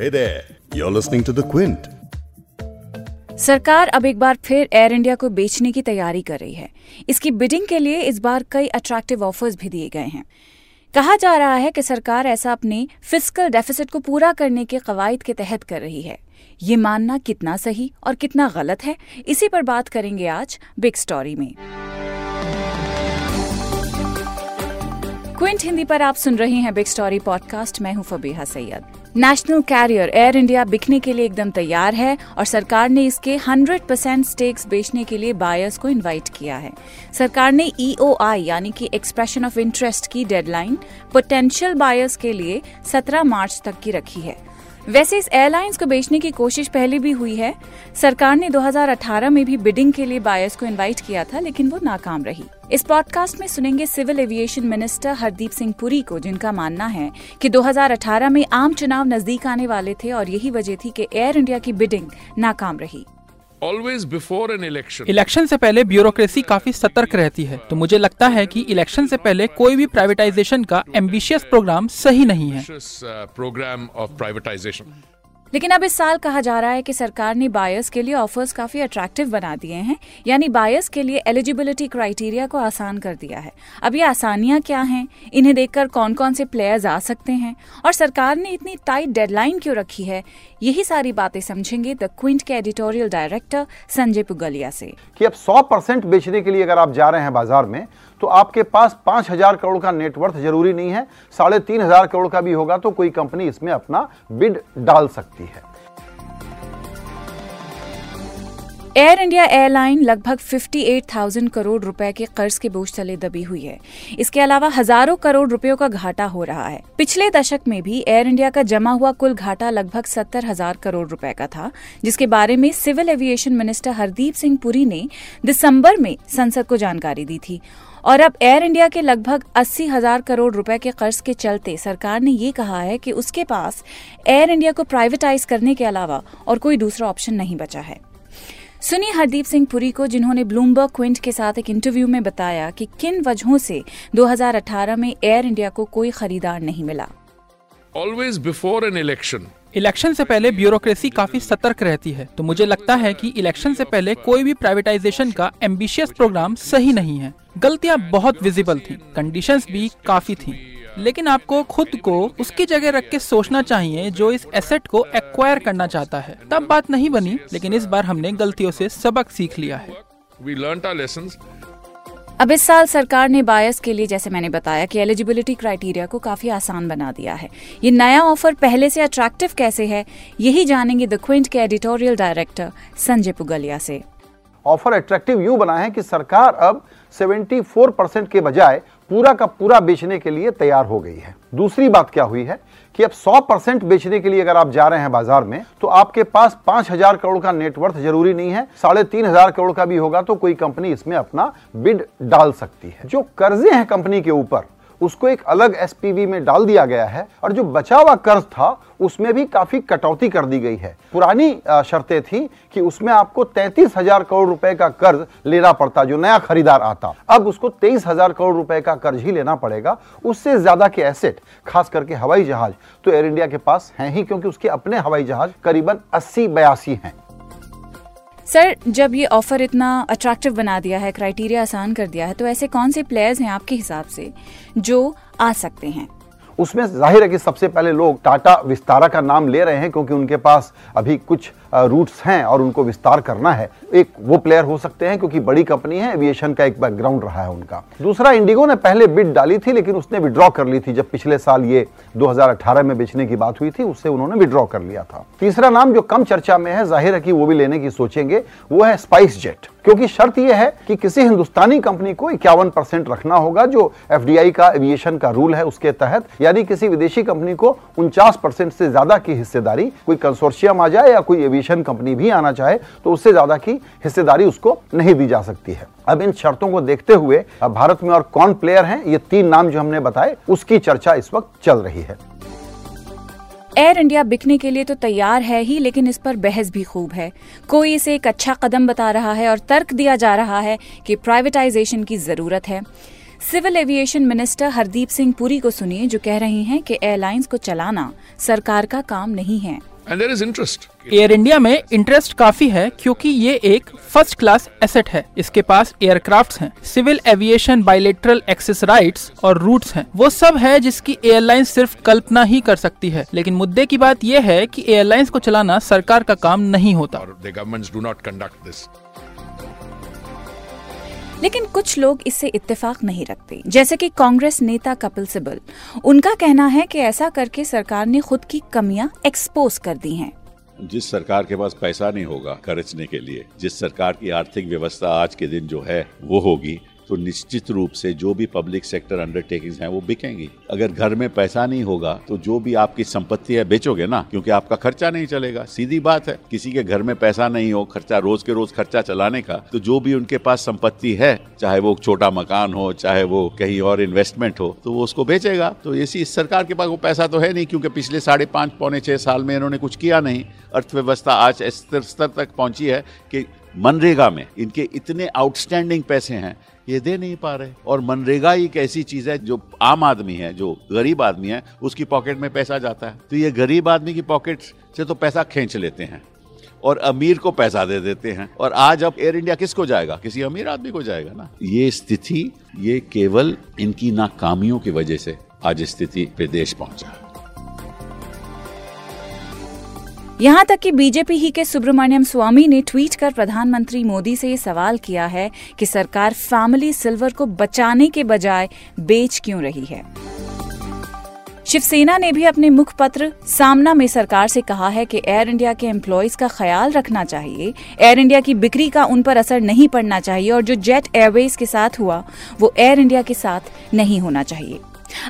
Hey there, you're listening to The Quint. सरकार अब एक बार फिर एयर इंडिया को बेचने की तैयारी कर रही है। इसकी बिडिंग के लिए इस बार कई अट्रैक्टिव ऑफर्स भी दिए गए हैं। कहा जा रहा है कि सरकार ऐसा अपने फ़िज़िकल डेफिसिट को पूरा करने के कवायद के तहत कर रही है। ये मानना कितना सही और कितना गलत है इसी पर बात करेंगे आज बिग स्टोरी में। क्विंट हिंदी पर आप सुन रहे हैं बिग स्टोरी पॉडकास्ट मैं हूँ Fabiha Syed. National carrier Air India बिकने के लिए एकदम तैयार है और सरकार ने इसके 100 परसेंट स्टेक्स बेचने के लिए बायर्स को इनवाइट किया है। सरकार ने ईओआई यानी कि एक्सप्रेशन ऑफ़ इंटरेस्ट की डेडलाइन पोटेंशियल बायर्स के लिए 17 मार्च तक की रखी है। वैसे इस एयरलाइंस को बेचने की कोशिश पहले भी हुई है। सरकार ने 2018 में भी बिडिंग के लिए बायर्स को इनवाइट किया था, लेकिन वो नाकाम रही। इस पॉडकास्ट में सुनेंगे civil aviation minister Hardeep Singh Puri को जिनका मानना है कि 2018 में आम चुनाव नज़दीक आने वाले थे और यही वजह थी कि एयर इंडिया की बिडिंग नाकाम रही। Always before an election election से पहले ब्यूरोक्रेसी काफ़ी सतर्क रहती है तो मुझे लगता है कि इलेक्शन से पहले कोई भी प्राइवेटाइजेशन का एम्बिशियस प्रोग्राम सही नहीं है। प्रोग्राम ऑफ़ प्राइवेटाइजेशन लेकिन अब इस साल कहा जा रहा है कि सरकार ने बायर्स के लिए ऑफर्स काफ़ी अट्रैक्टिव बना दिए हैं, यानी बायर्स के लिए एलिजिबिलिटी क्राइटेरिया को आसान कर दिया है। अब ये आसानियाँ क्या हैं? इन्हें देखकर कौन कौन से प्लेयर्स आ सकते हैं? और सरकार ने इतनी टाइट डेडलाइन क्यों रखी है? यही सारी बातें समझेंगे द क्विंट के एडिटोरियल डायरेक्टर संजय पुगलिया से। कि अब सौ बेचने के लिए अगर आप जा रहे हैं बाज़ार में तो आपके पास पाँच हज़ार करोड़ का नेटवर्थ ज़रूरी नहीं है साढ़े तीन हज़ार करोड़ का भी होगा तो कोई कंपनी इसमें अपना बिड डाल सकती है। एयर इंडिया एयरलाइन लगभग 58,000 करोड़ रुपए के कर्ज के बोझ तले दबी हुई है। इसके अलावा हज़ारों करोड़ रुपयों का घाटा हो रहा है। पिछले दशक में भी एयर इंडिया का जमा हुआ कुल घाटा लगभग सत्तर हज़ार करोड़ रुपए का था जिसके बारे में civil aviation minister Hardeep Singh Puri ने दिसंबर में संसद को जानकारी दी थी। और अब एयर इंडिया के लगभग अस्सी हज़ार करोड़ रुपए के कर्ज के चलते सरकार ने ये कहा है कि उसके पास एयर इंडिया को प्राइवेटाइज करने के अलावा और कोई दूसरा ऑप्शन नहीं बचा है। सुनिए हरदीप सिंह पुरी को, जिन्होंने ब्लूमबर्ग क्विंट के साथ एक इंटरव्यू में बताया कि किन वजहों से 2018 में एयर इंडिया को कोई खरीदार नहीं मिला। Always before an election election से पहले ब्यूरोक्रेसी काफ़ी सतर्क रहती है। तो मुझे लगता है कि इलेक्शन से पहले कोई भी प्राइवेटाइजेशन का एम्बिशियस प्रोग्राम सही नहीं है। गलतियाँ बहुत विजिबल थी कंडीशंस भी काफ़ी थी। लेकिन आपको खुद को उसकी जगह रख के सोचना चाहिए जो इस एसेट को एक्वायर करना चाहता है। तब बात नहीं बनी, लेकिन इस बार हमने गलतियों से सबक सीख लिया है। अब इस साल सरकार ने बायस के लिए, जैसे मैंने बताया, कि एलिजिबिलिटी क्राइटेरिया को काफ़ी आसान बना दिया है। ये नया ऑफ़र पहले से अट्रैक्टिव कैसे है, यही जानेंगे द क्विंट के एडिटोरियल डायरेक्टर संजय पुगलिया से। ऑफ़र अट्रैक्टिव यू बना है कि सरकार अब 74 परसेंट के बजाय पूरा का पूरा बेचने के लिए तैयार हो गई है। दूसरी बात क्या हुई है कि अब 100 परसेंट बेचने के लिए अगर आप जा रहे हैं बाज़ार में तो आपके पास पाँच हज़ार करोड़ का नेटवर्थ ज़रूरी नहीं है। साढ़े तीन हज़ार करोड़ का भी होगा तो कोई कंपनी इसमें अपना बिड डाल सकती है। जो कर्जे हैं कंपनी के ऊपर उसको एक अलग एसपीवी में डाल दिया गया है और जो बचा हुआ कर्ज था, उसमें भी काफ़ी कटौती कर दी गई है। पुरानी शर्तें थी कि उसमें आपको तैतीस हज़ार करोड़ रुपए का कर्ज लेना पड़ता, जो नया खरीदार आता। अब उसको तेईस हज़ार करोड़ रुपए का कर्ज ही लेना पड़ेगा। उससे ज़्यादा के एसेट खास करके हवाई जहाज़ तो एयर इंडिया के पास हैं ही, क्योंकि उसके अपने हवाई जहाज़ करीबन अस्सी बयासी हैं। सर जब ये ऑफ़र इतना अट्रैक्टिव बना दिया है क्राइटेरिया आसान कर दिया है तो ऐसे कौन से प्लेयर्स हैं आपके हिसाब से जो आ सकते हैं? उसमें ज़ाहिर है कि सबसे पहले लोग टाटा विस्तारा का नाम ले रहे हैं क्योंकि उनके पास अभी कुछ रूट्स हैं और उनको विस्तार करना है। एक वो प्लेयर हो सकते हैं क्योंकि बड़ी कंपनी है एविएशन का एक बैकग्राउंड रहा है उनका। दूसरा इंडिगो ने पहले बिड डाली थी, लेकिन उसने विड्रॉ कर ली थी। जब पिछले साल ये 2018 में बेचने की बात हुई थी, उससे उन्होंने विड्रॉ कर लिया था। तीसरा नाम जो कम चर्चा में है, ज़ाहिर है कि वो भी लेने की सोचेंगे, वो है स्पाइस जेट क्योंकि शर्त यह है कि किसी हिंदुस्तानी कंपनी को इक्यावन परसेंट रखना होगा, जो एफडीआई का एविएशन का रूल है उसके तहत। यानी किसी विदेशी कंपनी को उनचास परसेंट से ज़्यादा की हिस्सेदारी कोई कंसोर्शियम आ जाए या कोई एविएशन कंपनी भी आना चाहे तो उससे ज़्यादा की हिस्सेदारी उसको नहीं दी जा सकती है। अब इन शर्तों को देखते हुए भारत में और कौन प्लेयर हैं, ये तीन नाम जो हमने बताए, उसकी चर्चा इस वक्त चल रही है। एयर इंडिया बिकने के लिए तो तैयार है ही, लेकिन इस पर बहस भी खूब है। कोई इसे एक अच्छा कदम बता रहा है और तर्क दिया जा रहा है कि प्राइवेटाइजेशन की ज़रूरत है। Civil aviation minister Hardeep Singh Puri को सुनिए, जो कह रहे हैं कि एयरलाइंस को चलाना सरकार का काम नहीं है। And there is interest. Air India में इंटरेस्ट काफ़ी है क्योंकि ये एक फ़र्स्ट क्लास एसेट है इसके पास एयरक्राफ्ट्स हैं, civil aviation bilateral access rights और रूट्स हैं। वो सब है जिसकी एयरलाइंस सिर्फ़ कल्पना ही कर सकती है लेकिन मुद्दे की बात ये है कि एयरलाइंस को चलाना सरकार का काम नहीं होता this. लेकिन कुछ लोग इससे इत्तेफाक नहीं रखते। जैसे कि कांग्रेस नेता कपिल सिब्बल उनका कहना है कि ऐसा करके सरकार ने खुद की कमियाँ एक्सपोज कर दी हैं। जिस सरकार के पास पैसा नहीं होगा खर्चने के लिए, जिस सरकार की आर्थिक व्यवस्था आज के दिन जो है, वो होगी तो निश्चित रूप से जो भी पब्लिक सेक्टर अंडरटेकिंग्स हैं, वो बिकेंगी। अगर घर में पैसा नहीं होगा तो जो भी आपकी संपत्ति है, बेचोगे ना? क्योंकि आपका खर्चा नहीं चलेगा। सीधी बात है, किसी के घर में पैसा नहीं हो, खर्चा रोज के रोज खर्चा चलाने का तो जो भी उनके पास संपत्ति है, चाहे वो छोटा मकान हो, चाहे वो कहीं और इन्वेस्टमेंट हो तो वो उसको बेचेगा। तो इसी इस सरकार के पास वो पैसा तो है नहीं, क्योंकि पिछले साढ़े पाँच, पौने छह साल में इन्होंने कुछ किया नहीं। अर्थव्यवस्था आज इस स्तर तक पहुँची है कि मनरेगा में इनके इतने आउटस्टैंडिंग पैसे हैं ये दे नहीं पा रहे। और मनरेगा एक ऐसी चीज़ है जो आम आदमी है, जो गरीब आदमी है, उसकी पॉकेट में पैसा जाता है। तो ये गरीब आदमी की पॉकेट से तो पैसा खींच लेते हैं और अमीर को पैसा दे देते हैं। और आज अब एयर इंडिया किसको जाएगा? किसी अमीर आदमी को जाएगा ना। ये स्थिति, ये केवल इनकी नाकामियों की वजह से आज स्थिति पे देश पहुँचा। यहाँ तक कि बीजेपी ही के सुब्रमण्यम स्वामी ने ट्वीट कर प्रधानमंत्री मोदी से ये सवाल किया है कि सरकार फैमिली सिल्वर को बचाने के बजाय बेच क्यों रही है। शिवसेना ने भी अपने मुखपत्र सामना में सरकार से कहा है कि एयर इंडिया के एम्प्लॉयज़ का ख्याल रखना चाहिए। एयर इंडिया की बिक्री का उन पर असर नहीं पड़ना चाहिए और जो जेट एयरवेज के साथ हुआ, वो एयर इंडिया के साथ नहीं होना चाहिए।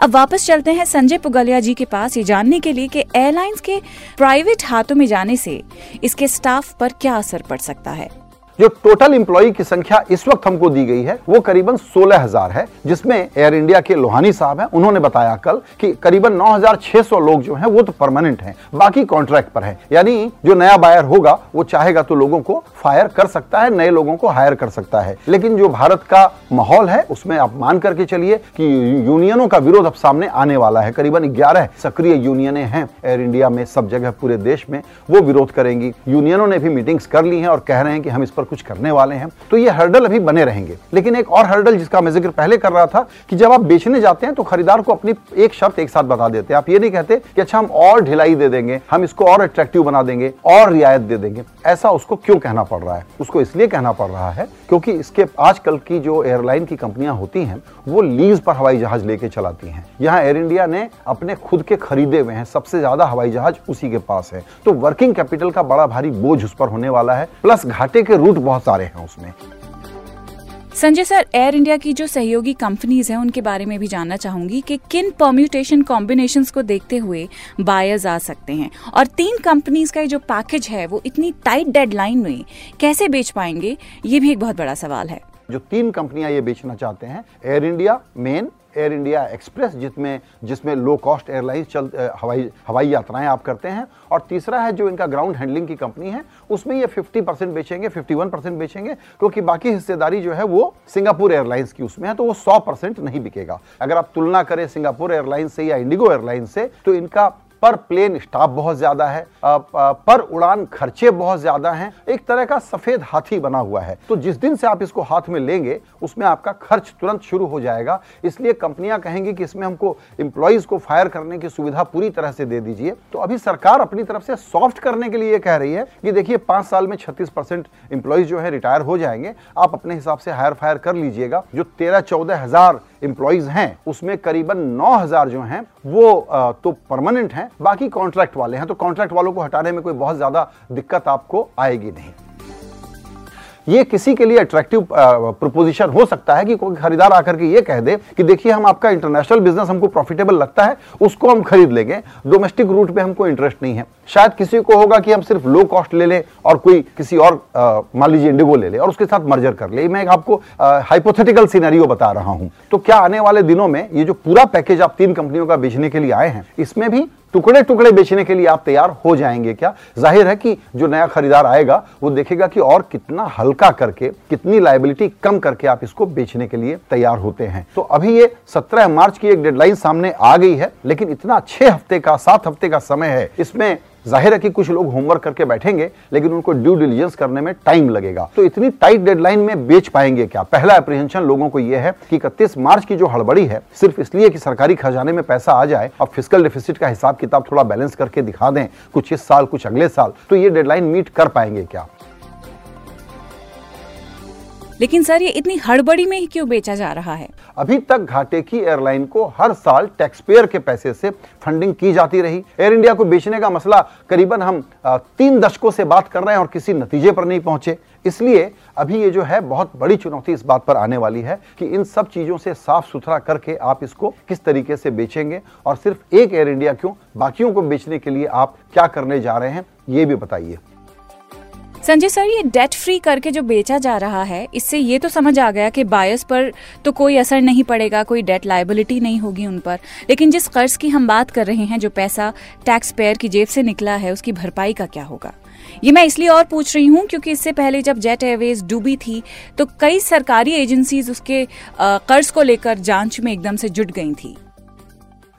अब वापस चलते हैं संजय पुगलिया जी के पास, ये जानने के लिए कि एयरलाइंस के प्राइवेट हाथों में जाने से इसके स्टाफ पर क्या असर पड़ सकता है। जो टोटल इंप्लॉई की संख्या इस वक्त हमको दी गई है वो करीबन 16,000 है जिसमें एयर इंडिया के लोहानी साहब हैं। उन्होंने बताया कल कि करीबन 9,600 लोग जो हैं वो तो परमानेंट हैं बाकी कॉन्ट्रैक्ट पर हैं। यानी जो नया बायर होगा वो चाहेगा तो लोगों को फायर कर सकता है नए लोगों को हायर कर सकता है। लेकिन जो भारत का माहौल है उसमें आप मान करके चलिए कि यूनियनों का विरोध अब सामने आने वाला है। करीबन ग्यारह सक्रिय यूनियनें हैं एयर इंडिया में सब जगह पूरे देश में। वो विरोध करेंगी। यूनियनों ने भी मीटिंग्स कर ली हैं और कह रहे हैं कि हम इस पर कुछ करने वाले हैं तो ये हर्डल अभी बने रहेंगे। लेकिन एक और हर्डल जिसका मैं ज़िक्र पहले कर रहा था कि जब आप बेचने जाते हैं तो खरीदार को अपनी एक शर्त एक साथ बता देते हैं। आप ये नहीं कहते कि अच्छा हम और ढिलाई दे देंगे, हम इसको और अट्रैक्टिव बना देंगे, और रियायत दे देंगे। ऐसा उसको क्यों कहना पड़ रहा है? उसको इसलिए कहना पड़ रहा है क्योंकि इसके आजकल की जो एयरलाइन की कंपनियाँ होती हैं, वो लीज पर हवाई जहाज़ लेके चलाती हैं। यहाँ एयर इंडिया ने अपने खुद के खरीदे हुए हैं, सबसे ज़्यादा हवाई जहाज़ उसी के पास है। तो वर्किंग कैपिटल का बड़ा भारी बोझ उस पर होने वाला है, प्लस घाटे के रूट बहुत सारे हैं उसमें। संजय सर एयर इंडिया की जो सहयोगी कंपनीज़ हैं उनके बारे में भी जानना चाहूँगी कि किन परम्यूटेशन कॉम्बिनेशन को देखते हुए बायर्स आ सकते हैं। और तीन कंपनीज़ का जो पैकेज है वो इतनी टाइट डेडलाइन में कैसे बेच पाएँगे ये भी एक बहुत बड़ा सवाल है। जो तीन कंपनियाँ ये बेचना चाहते हैं Air India main Air India Express जिसमें जिसमें लो कॉस्ट एयरलाइंस चल हवाई हवाई यात्राएँ आप करते हैं, और तीसरा है जो इनका ग्राउंड हैंडलिंग की कंपनी है, उसमें ये 50 परसेंट बेचेंगे 51 परसेंट बेचेंगे, क्योंकि बाकी हिस्सेदारी जो है वो सिंगापुर एयरलाइंस की उसमें है तो वो 100 परसेंट नहीं बिकेगा। अगर आप तुलना करें सिंगापुर एयरलाइंस से या इंडिगो एयरलाइंस से तो इनका पर प्लेन स्टाफ बहुत ज़्यादा है पर उड़ान खर्चे बहुत ज़्यादा हैं। एक तरह का सफ़ेद हाथी बना हुआ है। तो जिस दिन से आप इसको हाथ में लेंगे, उसमें आपका खर्च तुरंत शुरू हो जाएगा। इसलिए कंपनियाँ कहेंगी कि इसमें हमको इंप्लॉइज को फायर करने की सुविधा पूरी तरह से दे दीजिए। तो अभी सरकार अपनी तरफ़ से सॉफ्ट करने के लिए कह रही है कि देखिए, पाँच साल में छत्तीस परसेंट इंप्लॉइज जो है रिटायर हो जाएँगे। आप अपने हिसाब से हायर फायर कर लीजिएगा, जो तेरह चौदह हज़ार इंप्लॉइज हैं, उसमें करीबन 9000 जो हैं, वो तो परमानेंट हैं, बाकी कॉन्ट्रैक्ट वाले हैं। तो कॉन्ट्रैक्ट वालों को हटाने में कोई बहुत ज़्यादा दिक्कत आपको आएगी नहीं। ये किसी के लिए अट्रैक्टिव प्रोपोजिशन हो सकता है कि कोई खरीदार आकर के ये कह दे कि देखिए, हम आपका इंटरनेशनल बिज़नेस हमको प्रॉफिटेबल लगता है, उसको हम खरीद लेंगे। डोमेस्टिक रूट पे हमको इंटरेस्ट नहीं है। शायद किसी को होगा कि हम सिर्फ़ लो कॉस्ट ले लें और कोई किसी और मान लीजिए इंडिगो ले ले और उसके साथ मर्जर कर ले। मैं आपको हाइपोथेटिकल सीनरियो बता रहा हूँ। तो क्या आने वाले दिनों में ये जो पूरा पैकेज आप तीन कंपनियों का बेचने के लिए आए हैं, इसमें भी टुकड़े टुकड़े बेचने के लिए आप तैयार हो जाएँगे क्या? ज़ाहिर है कि जो नया खरीदार आएगा, वो देखेगा कि और कितना हल्का करके, कितनी लाइबिलिटी कम करके आप इसको बेचने के लिए तैयार होते हैं। तो अभी ये 17 मार्च की एक डेडलाइन सामने आ गई है, लेकिन इतना छह हफ़्ते का, सात हफ़्ते का समय है। इसमें ज़ाहिर है कि कुछ लोग होमवर्क करके बैठेंगे, लेकिन उनको ड्यू डिलीजेंस करने में टाइम लगेगा। तो इतनी टाइट डेडलाइन में बेच पाएँगे क्या? पहला अप्रीहेंशन लोगों को यह है कि इकतीस मार्च की जो हड़बड़ी है, सिर्फ़ इसलिए कि सरकारी खजाने में पैसा आ जाए और फ़िज़िकल डिफिसिट का हिसाब किताब थोड़ा बैलेंस करके दिखा दें, कुछ इस साल, कुछ अगले साल तो ये डेडलाइन मीट कर पाएँगे क्या? लेकिन सर, ये इतनी हड़बड़ी में ही क्यों बेचा जा रहा है? अभी तक घाटे की एयरलाइन को हर साल टैक्स पेयर के पैसे से फंडिंग की जाती रही। एयर इंडिया को बेचने का मसला करीबन हम तीन दशकों से बात कर रहे हैं और किसी नतीजे पर नहीं पहुँचे। इसलिए अभी ये जो है, बहुत बड़ी चुनौती इस बात पर आने वाली है कि इन सब चीज़ों से साफ़ सुथरा करके आप इसको किस तरीके से बेचेंगे और सिर्फ़ एक एयर इंडिया क्यों? बाकियों को बेचने के लिए आप क्या करने जा रहे हैं, ये भी बताइए। संजय सर, ये डेट फ्री करके जो बेचा जा रहा है, इससे ये तो समझ आ गया कि बायस पर तो कोई असर नहीं पड़ेगा, कोई डेट लाइबिलिटी नहीं होगी उन पर। लेकिन जिस कर्ज की हम बात कर रहे हैं, जो पैसा टैक्स पेयर की जेब से निकला है, उसकी भरपाई का क्या होगा? ये मैं इसलिए और पूछ रही हूँ क्योंकि इससे पहले जब जेट एयरवेज डूबी थी तो कई सरकारी एजेंसीज उसके कर्ज को लेकर जाँच में एकदम से जुट गई थी।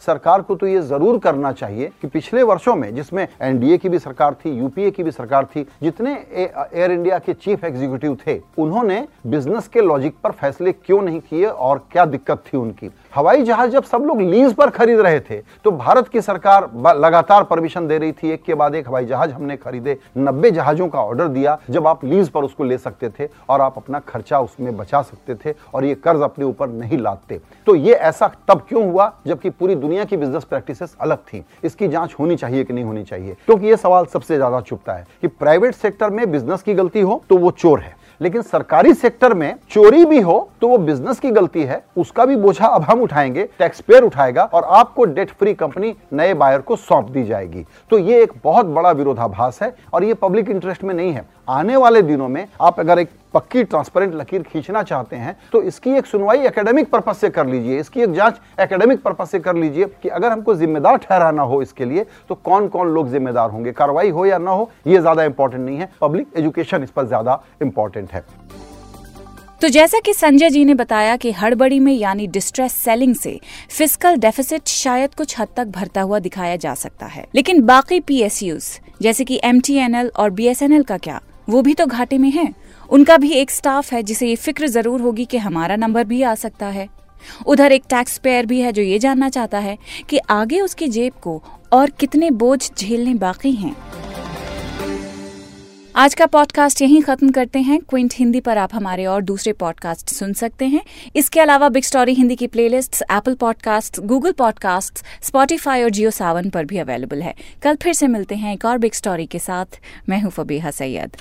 सरकार को तो ये ज़रूर करना चाहिए कि पिछले वर्षों में, जिसमें एनडीए की भी सरकार थी, यूपीए की भी सरकार थी, जितने एयर इंडिया के चीफ एग्जीक्यूटिव थे, उन्होंने बिज़नेस के लॉजिक पर फैसले क्यों नहीं किए और क्या दिक्कत थी उनकी? हवाई जहाज़ जब सब लोग लीज पर खरीद रहे थे तो भारत की सरकार लगातार परमिशन दे रही थी, एक के बाद एक हवाई जहाज़ हमने खरीदे, नब्बे जहाजों का ऑर्डर दिया, जब आप लीज पर उसको ले सकते थे और आप अपना खर्चा उसमें बचा सकते थे और ये कर्ज अपने ऊपर नहीं लादते तो ये ऐसा तब क्यों हुआ, जबकि पूरी दुनिया की बिज़नेस प्रैक्टिसेस अलग थी। इसकी जाँच होनी चाहिए कि नहीं होनी चाहिए? क्योंकि ये सवाल सबसे ज़्यादा चुपता है कि प्राइवेट सेक्टर में बिज़नेस की गलती हो तो वो चोर है। लेकिन सरकारी सेक्टर में चोरी भी हो तो वो बिज़नेस की गलती है। उसका भी बोझा अब हम उठाएँगे टैक्स पेयर उठाएगा और आपको डेट फ्री कंपनी नए बायर को सौंप दी जाएगी। तो ये एक बहुत बड़ा विरोधाभास है और ये पब्लिक इंटरेस्ट में नहीं है। आने वाले दिनों में आप अगर एक पक्की ट्रांसपेरेंट लकीर खींचना चाहते हैं तो इसकी एक सुनवाई एकेडमिक पर्पज से कर लीजिए, इसकी एक जाँच एकेडमिक पर्पज से कर लीजिए कि अगर हमको जिम्मेदार ठहराना हो इसके लिए तो कौन कौन लोग जिम्मेदार होंगे, कार्रवाई हो या ना हो, ये ज़्यादा इंपॉर्टेंट नहीं है पब्लिक एजुकेशन इस पर ज़्यादा इंपॉर्टेंट है। तो जैसा कि संजय जी ने बताया कि हड़बड़ी में यानी डिस्ट्रेस सेलिंग से फ़िज़िकल डेफिसिट शायद कुछ हद तक भरता हुआ दिखाया जा सकता है। लेकिन बाकी पीएसयूज जैसे कि एमटीएनएल और बीएसएनएल का क्या, वो भी तो घाटे में है? उनका भी एक स्टाफ है, जिसे ये फ़िक्र ज़रूर होगी कि हमारा नंबर भी आ सकता है। उधर एक टैक्स पेयर भी है जो ये जानना चाहता है कि आगे उसकी जेब को और कितने बोझ झेलने बाकी हैं। आज का पॉडकास्ट यहीं खत्म करते हैं। क्विंट हिंदी पर आप हमारे और दूसरे पॉडकास्ट सुन सकते हैं। इसके अलावा बिग स्टोरी हिंदी की playlist Apple podcast Google podcast Spotify और जियो सावन पर भी अवेलेबल है। कल फिर से मिलते हैं एक और बिग स्टोरी के साथ। मैं हूँ फबीहा सैयद।